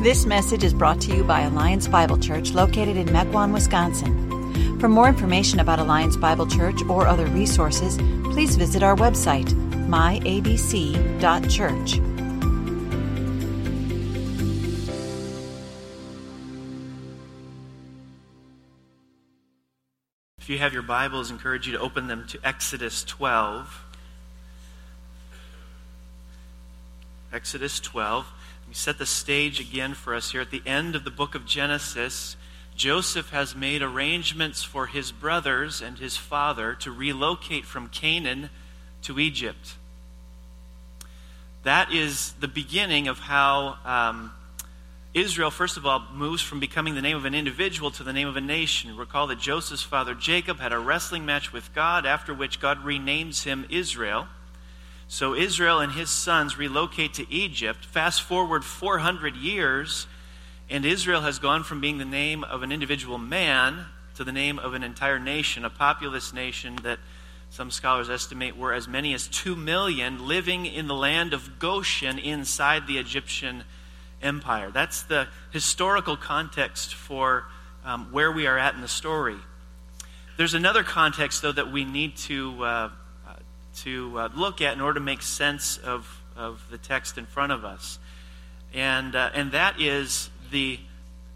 This message is brought to you by Alliance Bible Church located in Mequon, Wisconsin. For more information about Alliance Bible Church or other resources, please visit our website, myabc.church. If you have your Bibles, I encourage you to open them to Exodus 12. Exodus 12. We set the stage again for us here. At the end of the book of Genesis, Joseph has made arrangements for his brothers and his father to relocate from Canaan to Egypt. That is the beginning of how um, Israel, first of all, moves from becoming the name of an individual to the name of a nation. Recall that Joseph's father Jacob had a wrestling match with God, after which God renames him Israel. So Israel and his sons relocate to Egypt. Fast forward 400 years, and Israel has gone from being the name of an individual man to the name of an entire nation, a populous nation that some scholars estimate were as many as 2 million living in the land of Goshen inside the Egyptian empire. That's the historical context for um, where we are at in the story. There's another context, though, that we need to, uh, to uh, look at in order to make sense of, of the text in front of us. And, uh, and that is the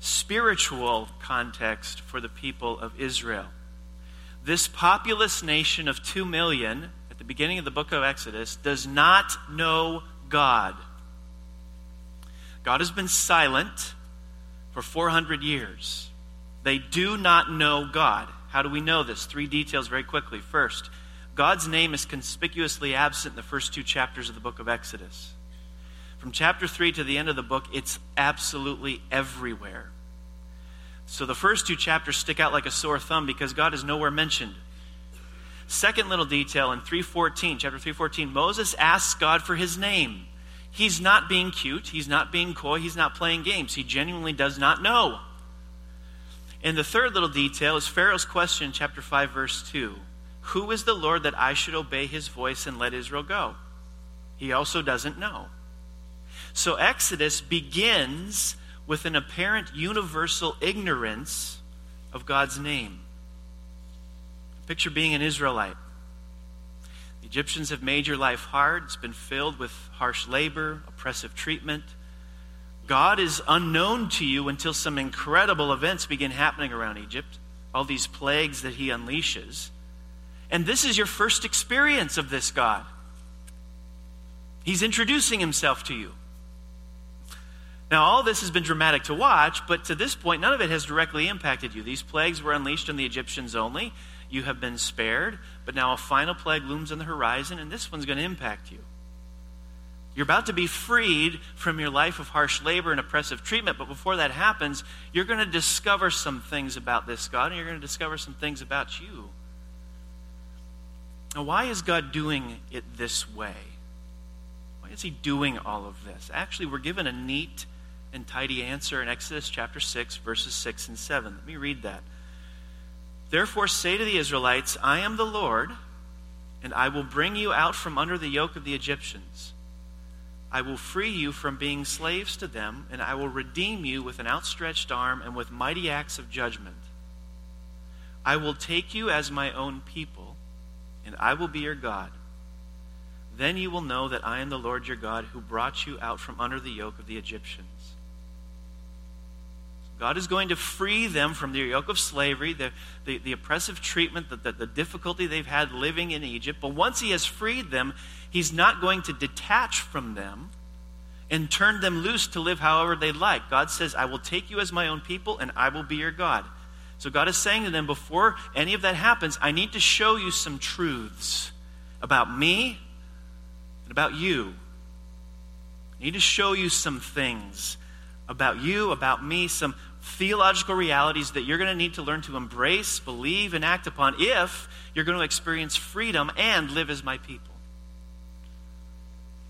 spiritual context for the people of Israel. This populous nation of 2 million, at the beginning of the book of Exodus, does not know God. God has been silent for 400 years. They do not know God. How do we know this? Three details very quickly. First, God's name is conspicuously absent in the first two chapters of the book of Exodus. From chapter 3 to the end of the book, it's absolutely everywhere. So the first two chapters stick out like a sore thumb because God is nowhere mentioned. Second little detail in 314, chapter 314, Moses asks God for his name. He's not being cute, he's not being coy, he's not playing games. He genuinely does not know. And the third little detail is Pharaoh's question chapter 5 verse 2. Who is the Lord that I should obey his voice and let Israel go? He also doesn't know. So Exodus begins with an apparent universal ignorance of God's name. Picture being an Israelite. The Egyptians have made your life hard. It's been filled with harsh labor, oppressive treatment. God is unknown to you until some incredible events begin happening around Egypt, all these plagues that he unleashes. And this is your first experience of this God. He's introducing himself to you. Now, all this has been dramatic to watch, but to this point, none of it has directly impacted you. These plagues were unleashed on the Egyptians only. You have been spared, but now a final plague looms on the horizon, and this one's going to impact you. You're about to be freed from your life of harsh labor and oppressive treatment, but before that happens, you're going to discover some things about this God, and you're going to discover some things about you. Now, why is God doing it this way? Why is He doing all of this? Actually, we're given a neat and tidy answer in Exodus chapter 6, verses 6 and 7. Let me read that. Therefore, say to the Israelites, I am the Lord, and I will bring you out from under the yoke of the Egyptians. I will free you from being slaves to them, and I will redeem you with an outstretched arm and with mighty acts of judgment. I will take you as my own people and I will be your God. Then you will know that I am the Lord your God who brought you out from under the yoke of the Egyptians. God is going to free them from their yoke of slavery, the, the, the oppressive treatment, the, the, the difficulty they've had living in Egypt. But once He has freed them, He's not going to detach from them and turn them loose to live however they like. God says, I will take you as my own people and I will be your God. So God is saying to them, before any of that happens, I need to show you some truths about me and about you. I need to show you some things about you, about me, some theological realities that you're going to need to learn to embrace, believe, and act upon if you're going to experience freedom and live as my people.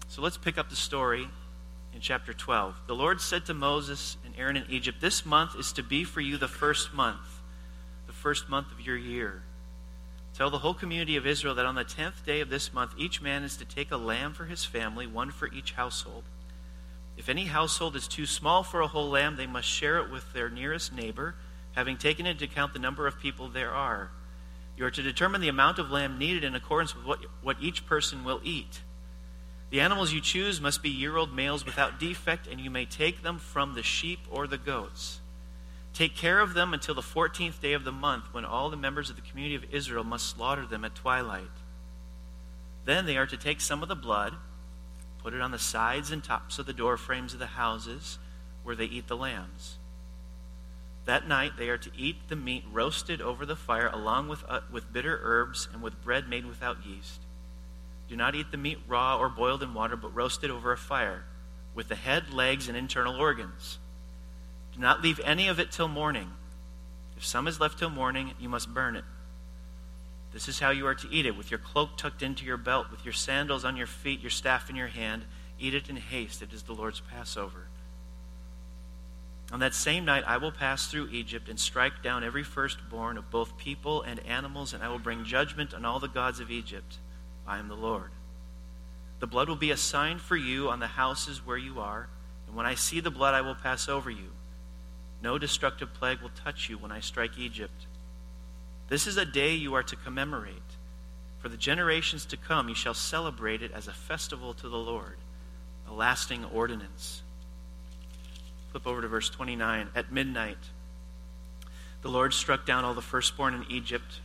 So let's pick up the story in chapter 12. The Lord said to Moses and Aaron in Egypt, This month is to be for you the first month first month of your year. Tell the whole community of Israel that on the tenth day of this month, each man is to take a lamb for his family, one for each household. If any household is too small for a whole lamb, they must share it with their nearest neighbor, having taken into account the number of people there are. You are to determine the amount of lamb needed in accordance with what, what each person will eat. The animals you choose must be year old males without defect, and you may take them from the sheep or the goats. Take care of them until the 14th day of the month, when all the members of the community of Israel must slaughter them at twilight. Then they are to take some of the blood, put it on the sides and tops of the door frames of the houses where they eat the lambs. That night they are to eat the meat roasted over the fire, along with, uh, with bitter herbs and with bread made without yeast. Do not eat the meat raw or boiled in water, but roasted over a fire, with the head, legs, and internal organs. Do not leave any of it till morning. If some is left till morning, you must burn it. This is how you are to eat it, with your cloak tucked into your belt, with your sandals on your feet, your staff in your hand. Eat it in haste. It is the Lord's Passover. On that same night, I will pass through Egypt and strike down every firstborn of both people and animals, and I will bring judgment on all the gods of Egypt. I am the Lord. The blood will be a sign for you on the houses where you are, and when I see the blood, I will pass over you. No destructive plague will touch you when I strike Egypt. This is a day you are to commemorate. For the generations to come, you shall celebrate it as a festival to the Lord, a lasting ordinance. Flip over to verse 29. At midnight, the Lord struck down all the firstborn in Egypt,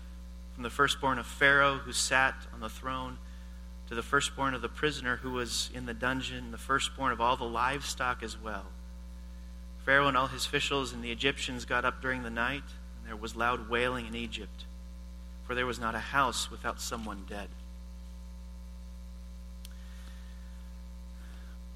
from the firstborn of Pharaoh who sat on the throne to the firstborn of the prisoner who was in the dungeon, the firstborn of all the livestock as well. Pharaoh and all his officials and the Egyptians got up during the night, and there was loud wailing in Egypt, for there was not a house without someone dead.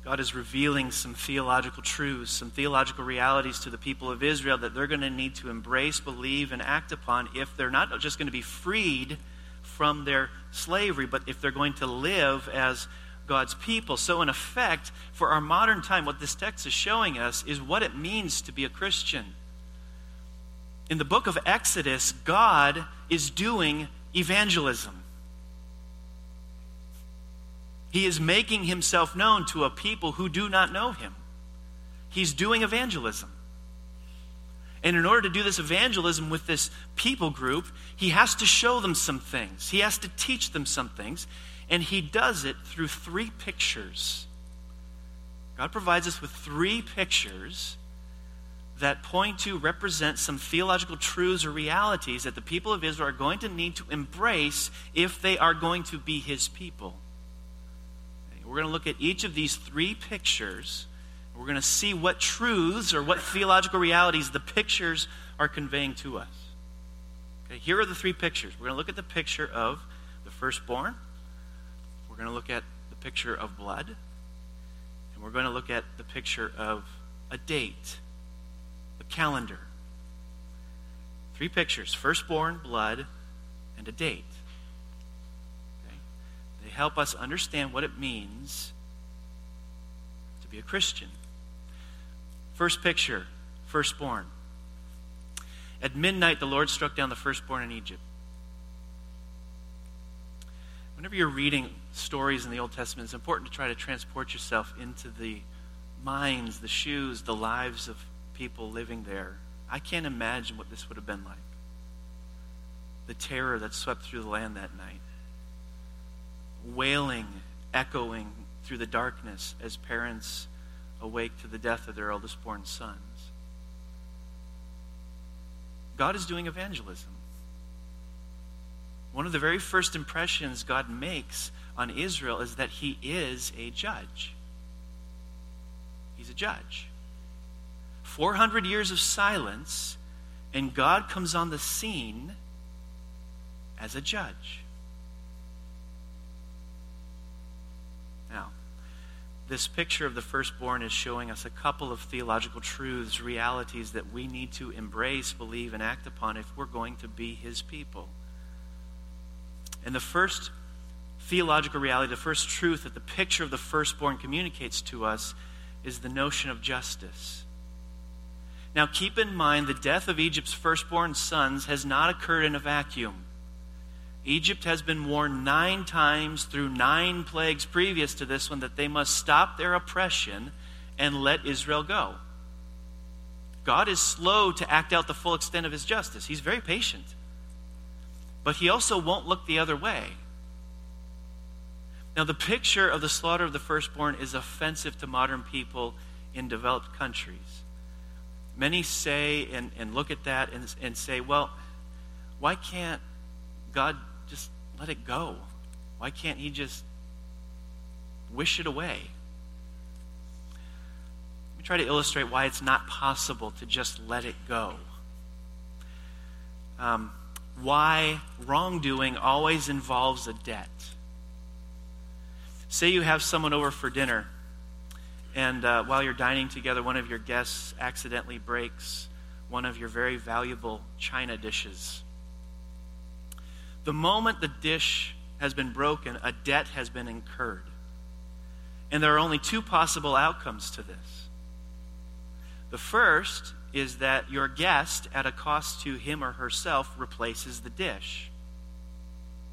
God is revealing some theological truths, some theological realities to the people of Israel that they're going to need to embrace, believe, and act upon if they're not just going to be freed from their slavery, but if they're going to live as God's people. So, in effect, for our modern time, what this text is showing us is what it means to be a Christian. In the book of Exodus, God is doing evangelism. He is making himself known to a people who do not know him. He's doing evangelism. And in order to do this evangelism with this people group, he has to show them some things. He has to teach them some things. And he does it through three pictures. God provides us with three pictures that point to, represent some theological truths or realities that the people of Israel are going to need to embrace if they are going to be his people. We're going to look at each of these three pictures. We're going to see what truths or what theological realities the pictures are conveying to us. Okay, here are the three pictures. We're going to look at the picture of the firstborn. We're going to look at the picture of blood. And we're going to look at the picture of a date, a calendar. Three pictures firstborn, blood, and a date. They help us understand what it means to be a Christian. First picture, firstborn. At midnight, the Lord struck down the firstborn in Egypt. Whenever you're reading stories in the Old Testament, it's important to try to transport yourself into the minds, the shoes, the lives of people living there. I can't imagine what this would have been like. The terror that swept through the land that night wailing, echoing through the darkness as parents awake to the death of their eldest born sons. God is doing evangelism. One of the very first impressions God makes on Israel is that he is a judge. He's a judge. 400 years of silence, and God comes on the scene as a judge. Now, this picture of the firstborn is showing us a couple of theological truths, realities that we need to embrace, believe, and act upon if we're going to be his people. And the first theological reality, the first truth that the picture of the firstborn communicates to us is the notion of justice. Now, keep in mind the death of Egypt's firstborn sons has not occurred in a vacuum. Egypt has been warned nine times through nine plagues previous to this one that they must stop their oppression and let Israel go. God is slow to act out the full extent of his justice. He's very patient. But he also won't look the other way. Now, the picture of the slaughter of the firstborn is offensive to modern people in developed countries. Many say and, and look at that and, and say, well, why can't God just let it go? Why can't He just wish it away? Let me try to illustrate why it's not possible to just let it go. Um, why wrongdoing always involves a debt. Say you have someone over for dinner, and uh, while you're dining together, one of your guests accidentally breaks one of your very valuable china dishes. The moment the dish has been broken, a debt has been incurred. And there are only two possible outcomes to this. The first is that your guest, at a cost to him or herself, replaces the dish.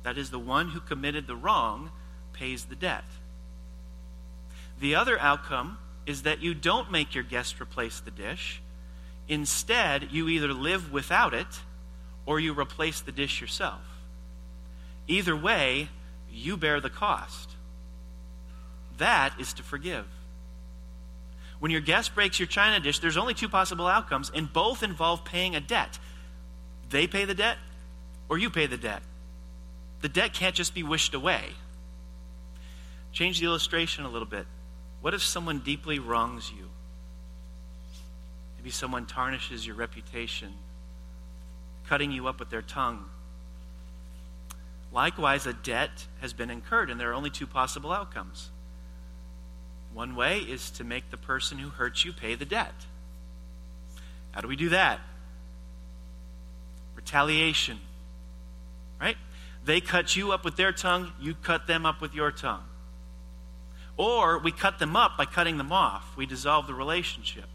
That is, the one who committed the wrong pays the debt. The other outcome is that you don't make your guest replace the dish. Instead, you either live without it or you replace the dish yourself. Either way, you bear the cost. That is to forgive. When your guest breaks your china dish, there's only two possible outcomes, and both involve paying a debt. They pay the debt, or you pay the debt. The debt can't just be wished away. Change the illustration a little bit. What if someone deeply wrongs you? Maybe someone tarnishes your reputation, cutting you up with their tongue. Likewise, a debt has been incurred, and there are only two possible outcomes. One way is to make the person who hurts you pay the debt. How do we do that? Retaliation. Right? They cut you up with their tongue, you cut them up with your tongue. Or we cut them up by cutting them off. We dissolve the relationship.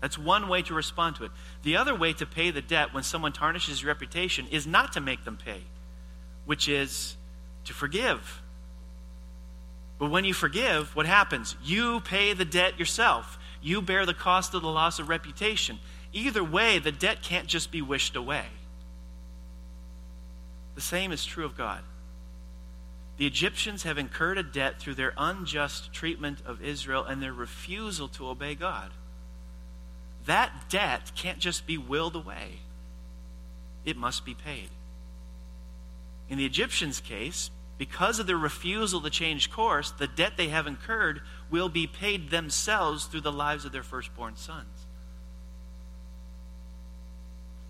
That's one way to respond to it. The other way to pay the debt when someone tarnishes your reputation is not to make them pay, which is to forgive. But when you forgive, what happens? You pay the debt yourself. You bear the cost of the loss of reputation. Either way, the debt can't just be wished away. The same is true of God. The Egyptians have incurred a debt through their unjust treatment of Israel and their refusal to obey God. That debt can't just be willed away, it must be paid. In the Egyptians' case, because of their refusal to change course, the debt they have incurred will be paid themselves through the lives of their firstborn sons.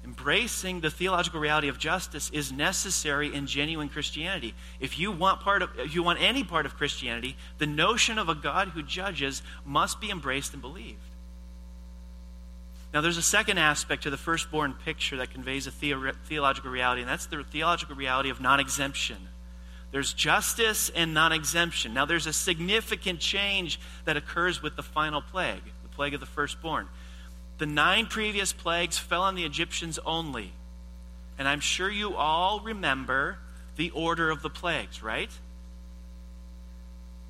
Embracing the theological reality of justice is necessary in genuine Christianity. If you want part of if you want any part of Christianity, the notion of a God who judges must be embraced and believed. Now, there's a second aspect to the firstborn picture that conveys a theo- theological reality, and that's the theological reality of non exemption. There's justice and non exemption. Now, there's a significant change that occurs with the final plague, the plague of the firstborn. The nine previous plagues fell on the Egyptians only. And I'm sure you all remember the order of the plagues, right?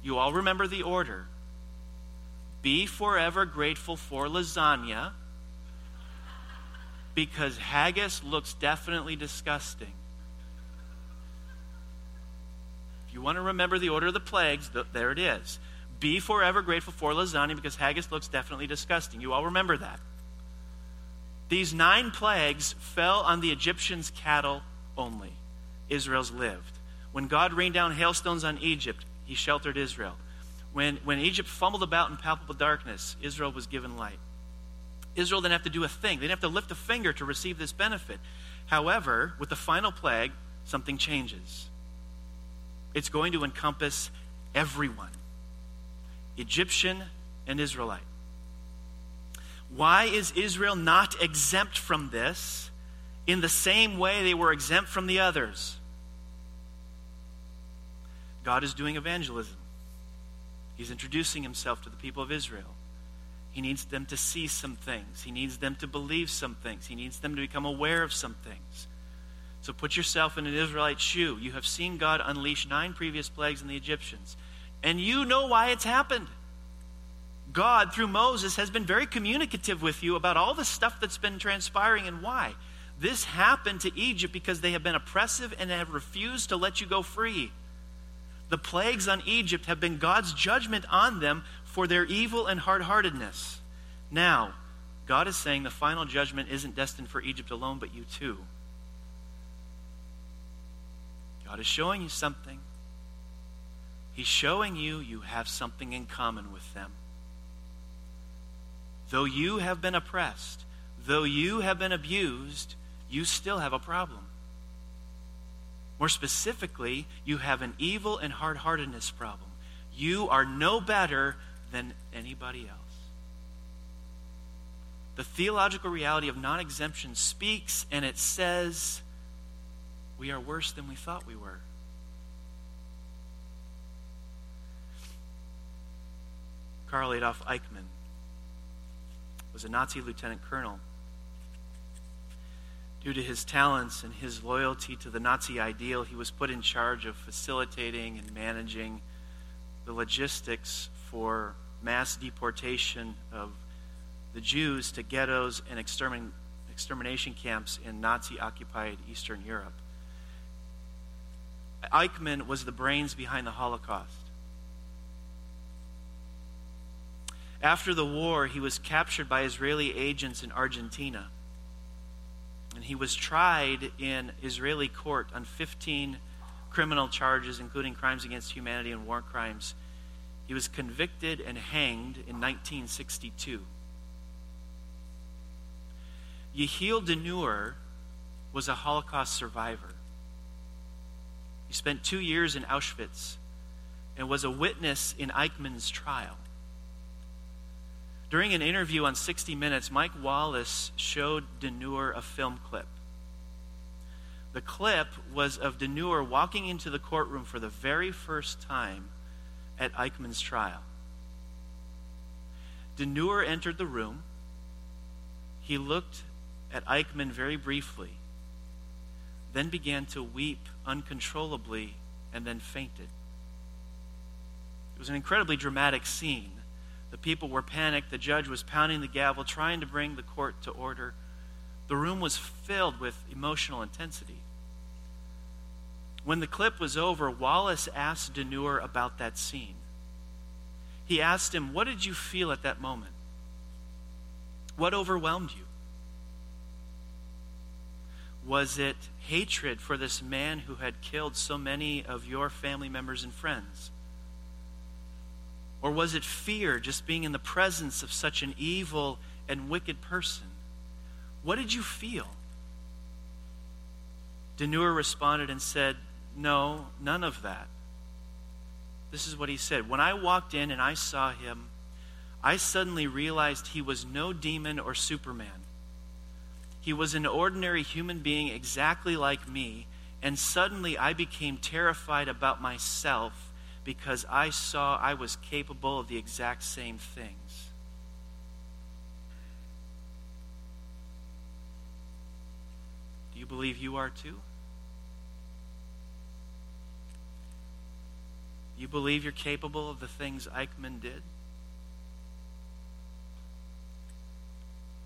You all remember the order. Be forever grateful for lasagna because haggis looks definitely disgusting. If you want to remember the order of the plagues, there it is. Be forever grateful for lasagna because haggis looks definitely disgusting. You all remember that. These nine plagues fell on the Egyptians' cattle only. Israel's lived. When God rained down hailstones on Egypt, he sheltered Israel. When, when Egypt fumbled about in palpable darkness, Israel was given light. Israel didn't have to do a thing, they didn't have to lift a finger to receive this benefit. However, with the final plague, something changes. It's going to encompass everyone Egyptian and Israelite. Why is Israel not exempt from this in the same way they were exempt from the others? God is doing evangelism. He's introducing himself to the people of Israel. He needs them to see some things. He needs them to believe some things. He needs them to become aware of some things. So put yourself in an Israelite shoe. You have seen God unleash nine previous plagues on the Egyptians, and you know why it's happened. God, through Moses, has been very communicative with you about all the stuff that's been transpiring and why. This happened to Egypt because they have been oppressive and have refused to let you go free. The plagues on Egypt have been God's judgment on them for their evil and hard heartedness. Now, God is saying the final judgment isn't destined for Egypt alone, but you too. God is showing you something. He's showing you you have something in common with them. Though you have been oppressed, though you have been abused, you still have a problem. More specifically, you have an evil and hard heartedness problem. You are no better than anybody else. The theological reality of non exemption speaks and it says, we are worse than we thought we were. Karl Adolf Eichmann was a Nazi lieutenant colonel. Due to his talents and his loyalty to the Nazi ideal, he was put in charge of facilitating and managing the logistics for mass deportation of the Jews to ghettos and extermin- extermination camps in Nazi occupied Eastern Europe. Eichmann was the brains behind the Holocaust. After the war, he was captured by Israeli agents in Argentina and he was tried in Israeli court on 15 criminal charges, including crimes against humanity and war crimes. He was convicted and hanged in 1962. Yehiel Denur was a Holocaust survivor. He spent two years in Auschwitz and was a witness in Eichmann's trial. During an interview on 60 Minutes, Mike Wallace showed Denur a film clip. The clip was of Denur walking into the courtroom for the very first time at Eichmann's trial. Denur entered the room. He looked at Eichmann very briefly, then began to weep uncontrollably, and then fainted. It was an incredibly dramatic scene. The people were panicked. The judge was pounding the gavel, trying to bring the court to order. The room was filled with emotional intensity. When the clip was over, Wallace asked Denur about that scene. He asked him, What did you feel at that moment? What overwhelmed you? Was it hatred for this man who had killed so many of your family members and friends? Or was it fear just being in the presence of such an evil and wicked person? What did you feel? Denur responded and said, No, none of that. This is what he said. When I walked in and I saw him, I suddenly realized he was no demon or Superman. He was an ordinary human being exactly like me, and suddenly I became terrified about myself because I saw I was capable of the exact same things. Do you believe you are too? You believe you're capable of the things Eichmann did?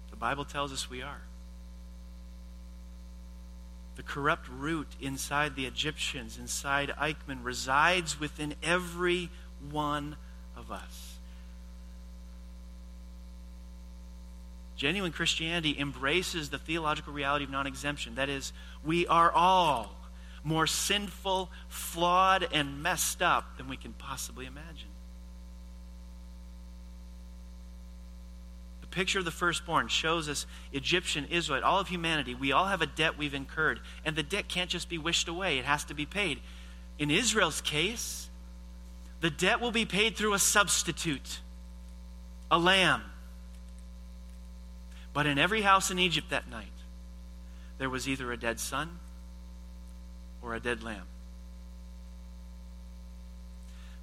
The Bible tells us we are. The corrupt root inside the Egyptians, inside Eichmann, resides within every one of us. Genuine Christianity embraces the theological reality of non exemption. That is, we are all more sinful, flawed, and messed up than we can possibly imagine. Picture of the firstborn shows us Egyptian, Israelite, all of humanity. We all have a debt we've incurred, and the debt can't just be wished away, it has to be paid. In Israel's case, the debt will be paid through a substitute, a lamb. But in every house in Egypt that night, there was either a dead son or a dead lamb.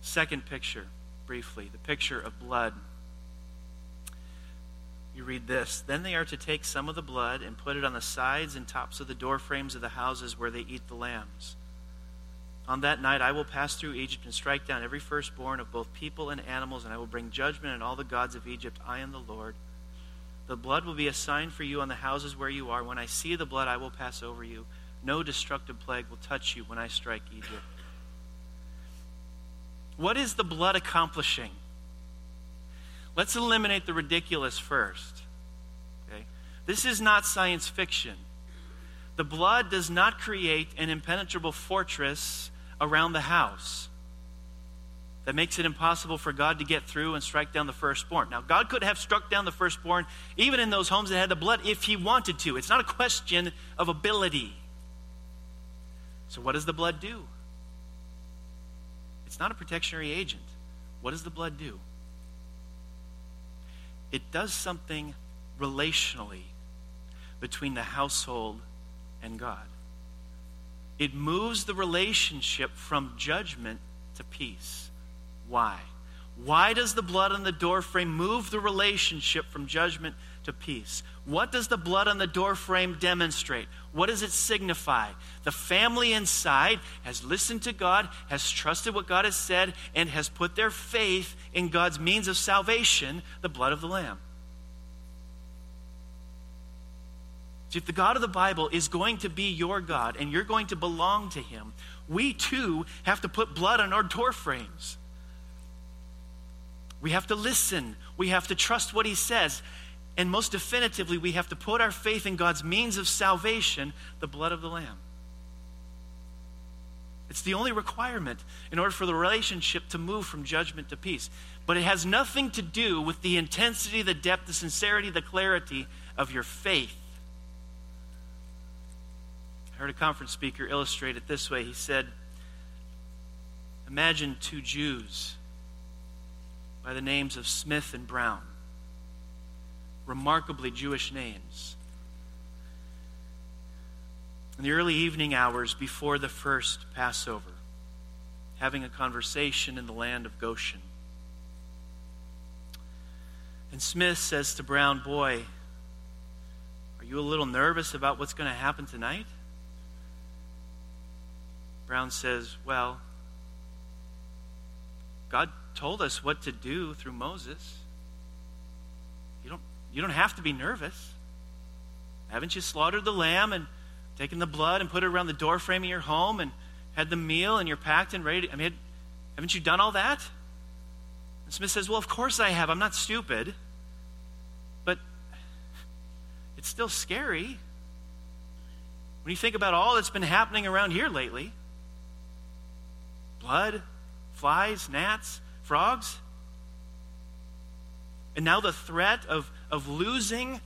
Second picture, briefly, the picture of blood you read this Then they are to take some of the blood and put it on the sides and tops of the door frames of the houses where they eat the lambs, On that night I will pass through Egypt and strike down every firstborn of both people and animals, and I will bring judgment on all the gods of Egypt. I am the Lord. The blood will be a sign for you on the houses where you are. When I see the blood, I will pass over you. No destructive plague will touch you when I strike Egypt. What is the blood accomplishing? Let's eliminate the ridiculous first. Okay? This is not science fiction. The blood does not create an impenetrable fortress around the house that makes it impossible for God to get through and strike down the firstborn. Now, God could have struck down the firstborn even in those homes that had the blood if He wanted to. It's not a question of ability. So, what does the blood do? It's not a protectionary agent. What does the blood do? It does something relationally between the household and God. It moves the relationship from judgment to peace. Why? Why does the blood on the doorframe move the relationship from judgment to peace? What does the blood on the doorframe demonstrate? What does it signify? The family inside has listened to God, has trusted what God has said, and has put their faith in God's means of salvation, the blood of the Lamb. If the God of the Bible is going to be your God and you're going to belong to Him, we too have to put blood on our door frames. We have to listen. We have to trust what He says. And most definitively, we have to put our faith in God's means of salvation, the blood of the Lamb. It's the only requirement in order for the relationship to move from judgment to peace. But it has nothing to do with the intensity, the depth, the sincerity, the clarity of your faith I heard a conference speaker illustrate it this way. He said, Imagine two Jews by the names of Smith and Brown, remarkably Jewish names. In the early evening hours before the first Passover, having a conversation in the land of Goshen. And Smith says to Brown, Boy, are you a little nervous about what's going to happen tonight? Brown says, Well, God told us what to do through Moses. You don't, you don't have to be nervous. Haven't you slaughtered the lamb and taken the blood and put it around the doorframe of your home and had the meal and you're packed and ready? To, I mean, haven't you done all that? And Smith says, Well, of course I have. I'm not stupid. But it's still scary when you think about all that's been happening around here lately blood, flies, gnats, frogs. And now the threat of, of losing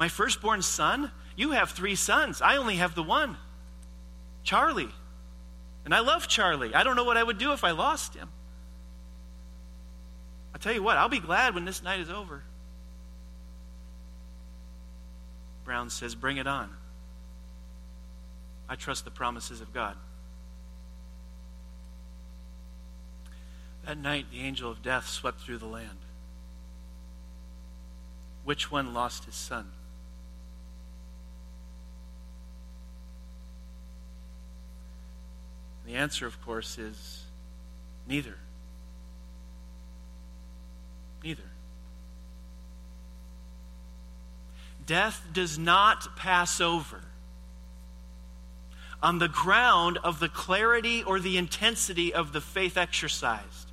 my firstborn son. You have three sons. I only have the one Charlie. And I love Charlie. I don't know what I would do if I lost him. I'll tell you what, I'll be glad when this night is over. Brown says, Bring it on. I trust the promises of God. That night, the angel of death swept through the land. Which one lost his son? The answer, of course, is neither. Neither. Death does not pass over on the ground of the clarity or the intensity of the faith exercised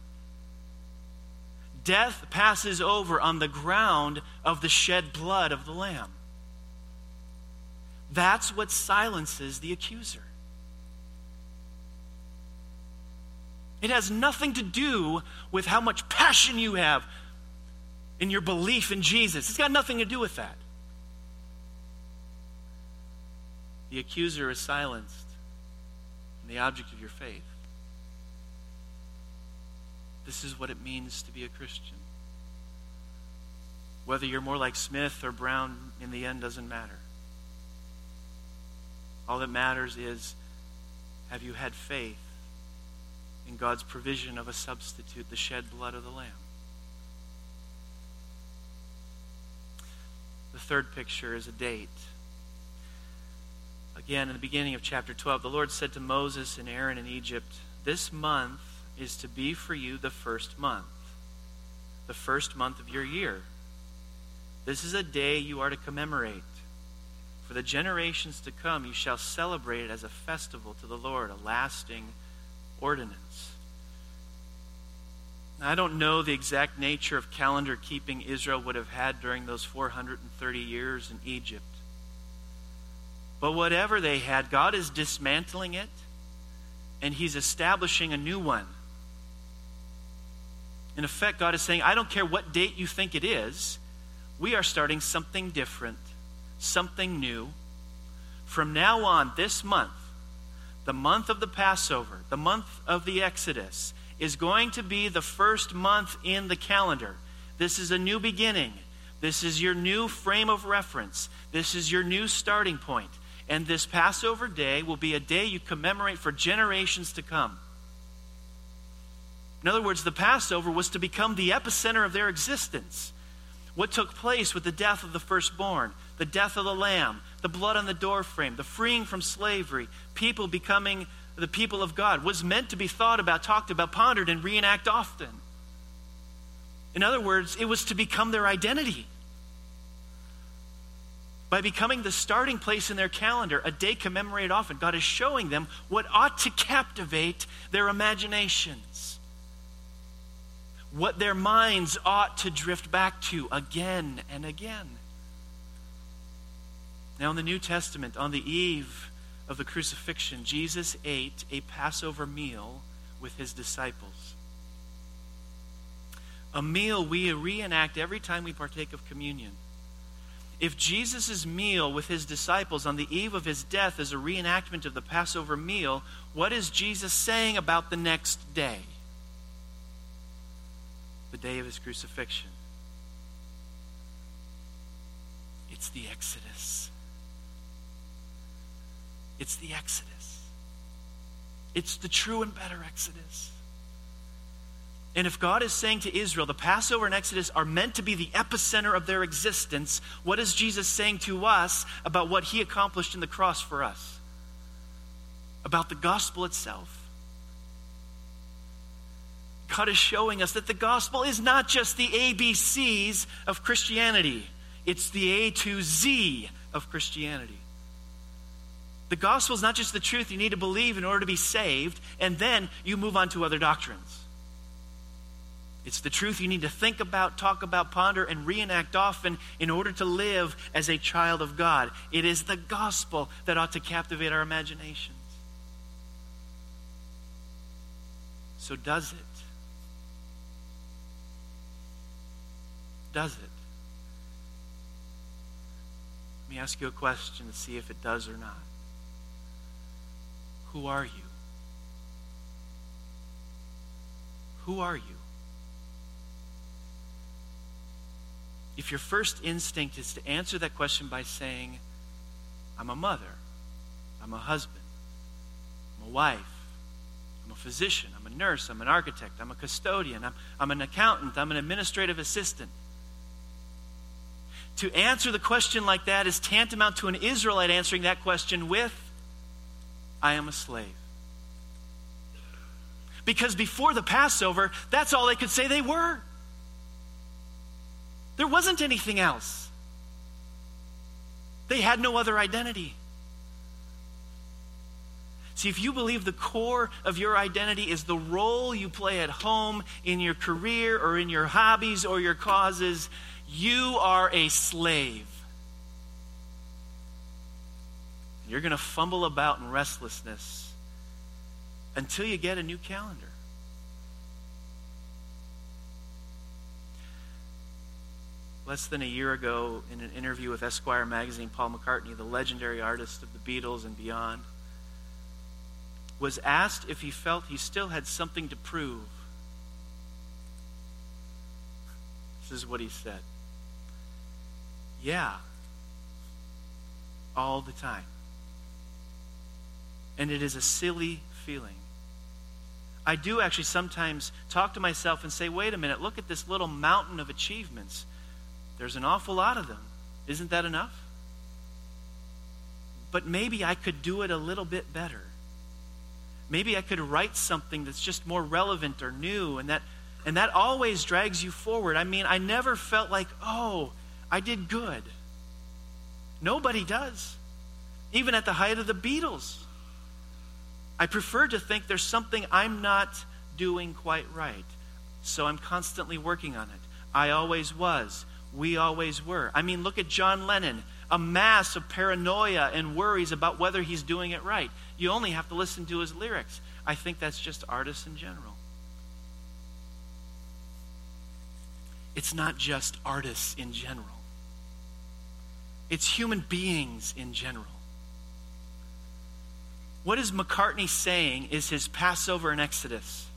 death passes over on the ground of the shed blood of the Lamb. That's what silences the accuser. It has nothing to do with how much passion you have in your belief in Jesus. It's got nothing to do with that. The accuser is silenced, and the object of your faith. This is what it means to be a Christian. Whether you're more like Smith or Brown, in the end, doesn't matter. All that matters is have you had faith in God's provision of a substitute, the shed blood of the Lamb? The third picture is a date. Again, in the beginning of chapter 12, the Lord said to Moses and Aaron in Egypt, This month is to be for you the first month, the first month of your year. This is a day you are to commemorate. For the generations to come, you shall celebrate it as a festival to the Lord, a lasting ordinance. I don't know the exact nature of calendar keeping Israel would have had during those 430 years in Egypt. But whatever they had, God is dismantling it and He's establishing a new one. In effect, God is saying, I don't care what date you think it is, we are starting something different, something new. From now on, this month, the month of the Passover, the month of the Exodus, is going to be the first month in the calendar. This is a new beginning. This is your new frame of reference. This is your new starting point. And this Passover day will be a day you commemorate for generations to come. In other words, the Passover was to become the epicenter of their existence. What took place with the death of the firstborn, the death of the lamb, the blood on the doorframe, the freeing from slavery, people becoming the people of God, was meant to be thought about, talked about, pondered, and reenact often. In other words, it was to become their identity by becoming the starting place in their calendar, a day commemorated often, God is showing them what ought to captivate their imaginations, what their minds ought to drift back to again and again. Now, in the New Testament, on the eve of the crucifixion, Jesus ate a Passover meal with his disciples. A meal we reenact every time we partake of communion. If Jesus' meal with his disciples on the eve of his death is a reenactment of the Passover meal, what is Jesus saying about the next day? The day of his crucifixion. It's the Exodus. It's the Exodus. It's the true and better Exodus. And if God is saying to Israel, the Passover and Exodus are meant to be the epicenter of their existence, what is Jesus saying to us about what he accomplished in the cross for us? About the gospel itself. God is showing us that the gospel is not just the ABCs of Christianity, it's the A to Z of Christianity. The gospel is not just the truth you need to believe in order to be saved, and then you move on to other doctrines. It's the truth you need to think about, talk about, ponder, and reenact often in order to live as a child of God. It is the gospel that ought to captivate our imaginations. So, does it? Does it? Let me ask you a question to see if it does or not. Who are you? Who are you? if your first instinct is to answer that question by saying, I'm a mother, I'm a husband, I'm a wife, I'm a physician, I'm a nurse, I'm an architect, I'm a custodian, I'm, I'm an accountant, I'm an administrative assistant. To answer the question like that is tantamount to an Israelite answering that question with, I am a slave. Because before the Passover, that's all they could say they were. There wasn't anything else. They had no other identity. See, if you believe the core of your identity is the role you play at home, in your career, or in your hobbies or your causes, you are a slave. You're going to fumble about in restlessness until you get a new calendar. less than a year ago in an interview with Esquire magazine, Paul McCartney, the legendary artist of the Beatles and beyond, was asked if he felt he still had something to prove. This is what he said. Yeah, all the time. And it is a silly feeling. I do actually sometimes talk to myself and say, wait a minute, look at this little mountain of achievements. There's an awful lot of them. Isn't that enough? but maybe I could do it a little bit better. Maybe I could write something that's just more relevant or new, and that, and that always drags you forward. I mean, I never felt like, oh, I did good. Nobody does. Even at the height of the Beatles. I prefer to think there's something I'm not doing quite right. So I'm constantly working on it. I always was. We always were. I mean, look at John Lennon, a mass of paranoia and worries about whether he's doing it right. You only have to listen to his lyrics. I think that's just artists in general. It's not just artists in general, it's human beings in general. What is McCartney saying is his Passover in Exodus?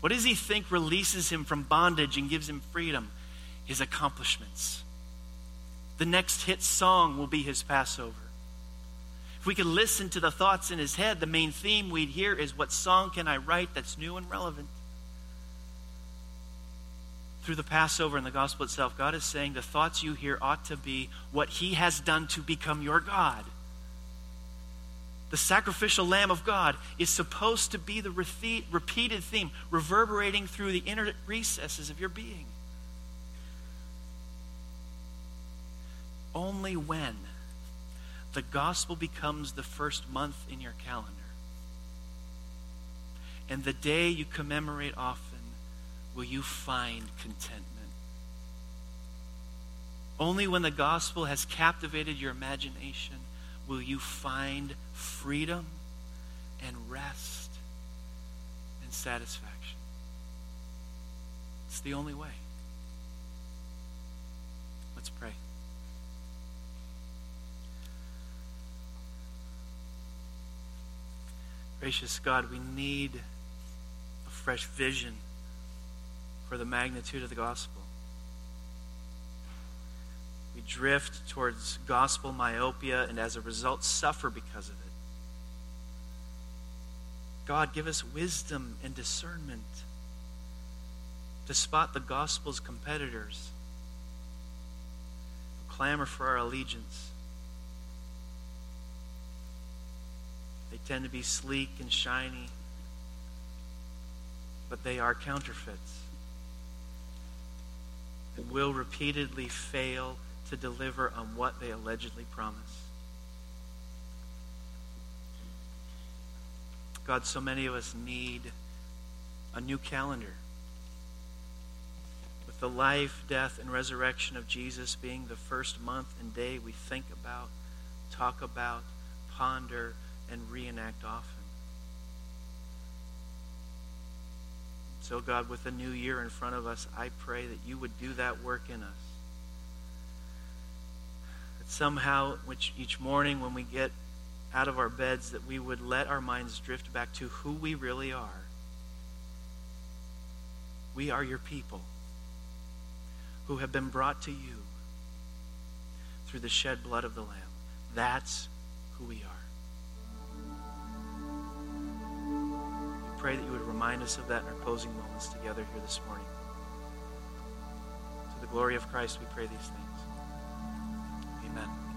What does he think releases him from bondage and gives him freedom? His accomplishments. The next hit song will be his Passover. If we could listen to the thoughts in his head, the main theme we'd hear is what song can I write that's new and relevant? Through the Passover and the gospel itself, God is saying the thoughts you hear ought to be what he has done to become your God the sacrificial Lamb of God, is supposed to be the repeated theme, reverberating through the inner recesses of your being. Only when the gospel becomes the first month in your calendar and the day you commemorate often will you find contentment. Only when the gospel has captivated your imagination will you find freedom and rest and satisfaction. It's the only way. Let's pray. Gracious God, we need a fresh vision for the magnitude of the gospel. We drift towards gospel myopia and as a result suffer because of it. God, give us wisdom and discernment to spot the gospel's competitors who clamor for our allegiance. They tend to be sleek and shiny, but they are counterfeits will repeatedly fail to deliver on what they allegedly promise. God, so many of us need a new calendar. With the life, death, and resurrection of Jesus being the first month and day we think about, talk about, ponder, and reenact often. So, God, with a new year in front of us, I pray that you would do that work in us. That somehow, which each morning when we get out of our beds that we would let our minds drift back to who we really are. We are your people who have been brought to you through the shed blood of the Lamb. That's who we are. pray that you would remind us of that in our closing moments together here this morning. To the glory of Christ, we pray these things. Amen.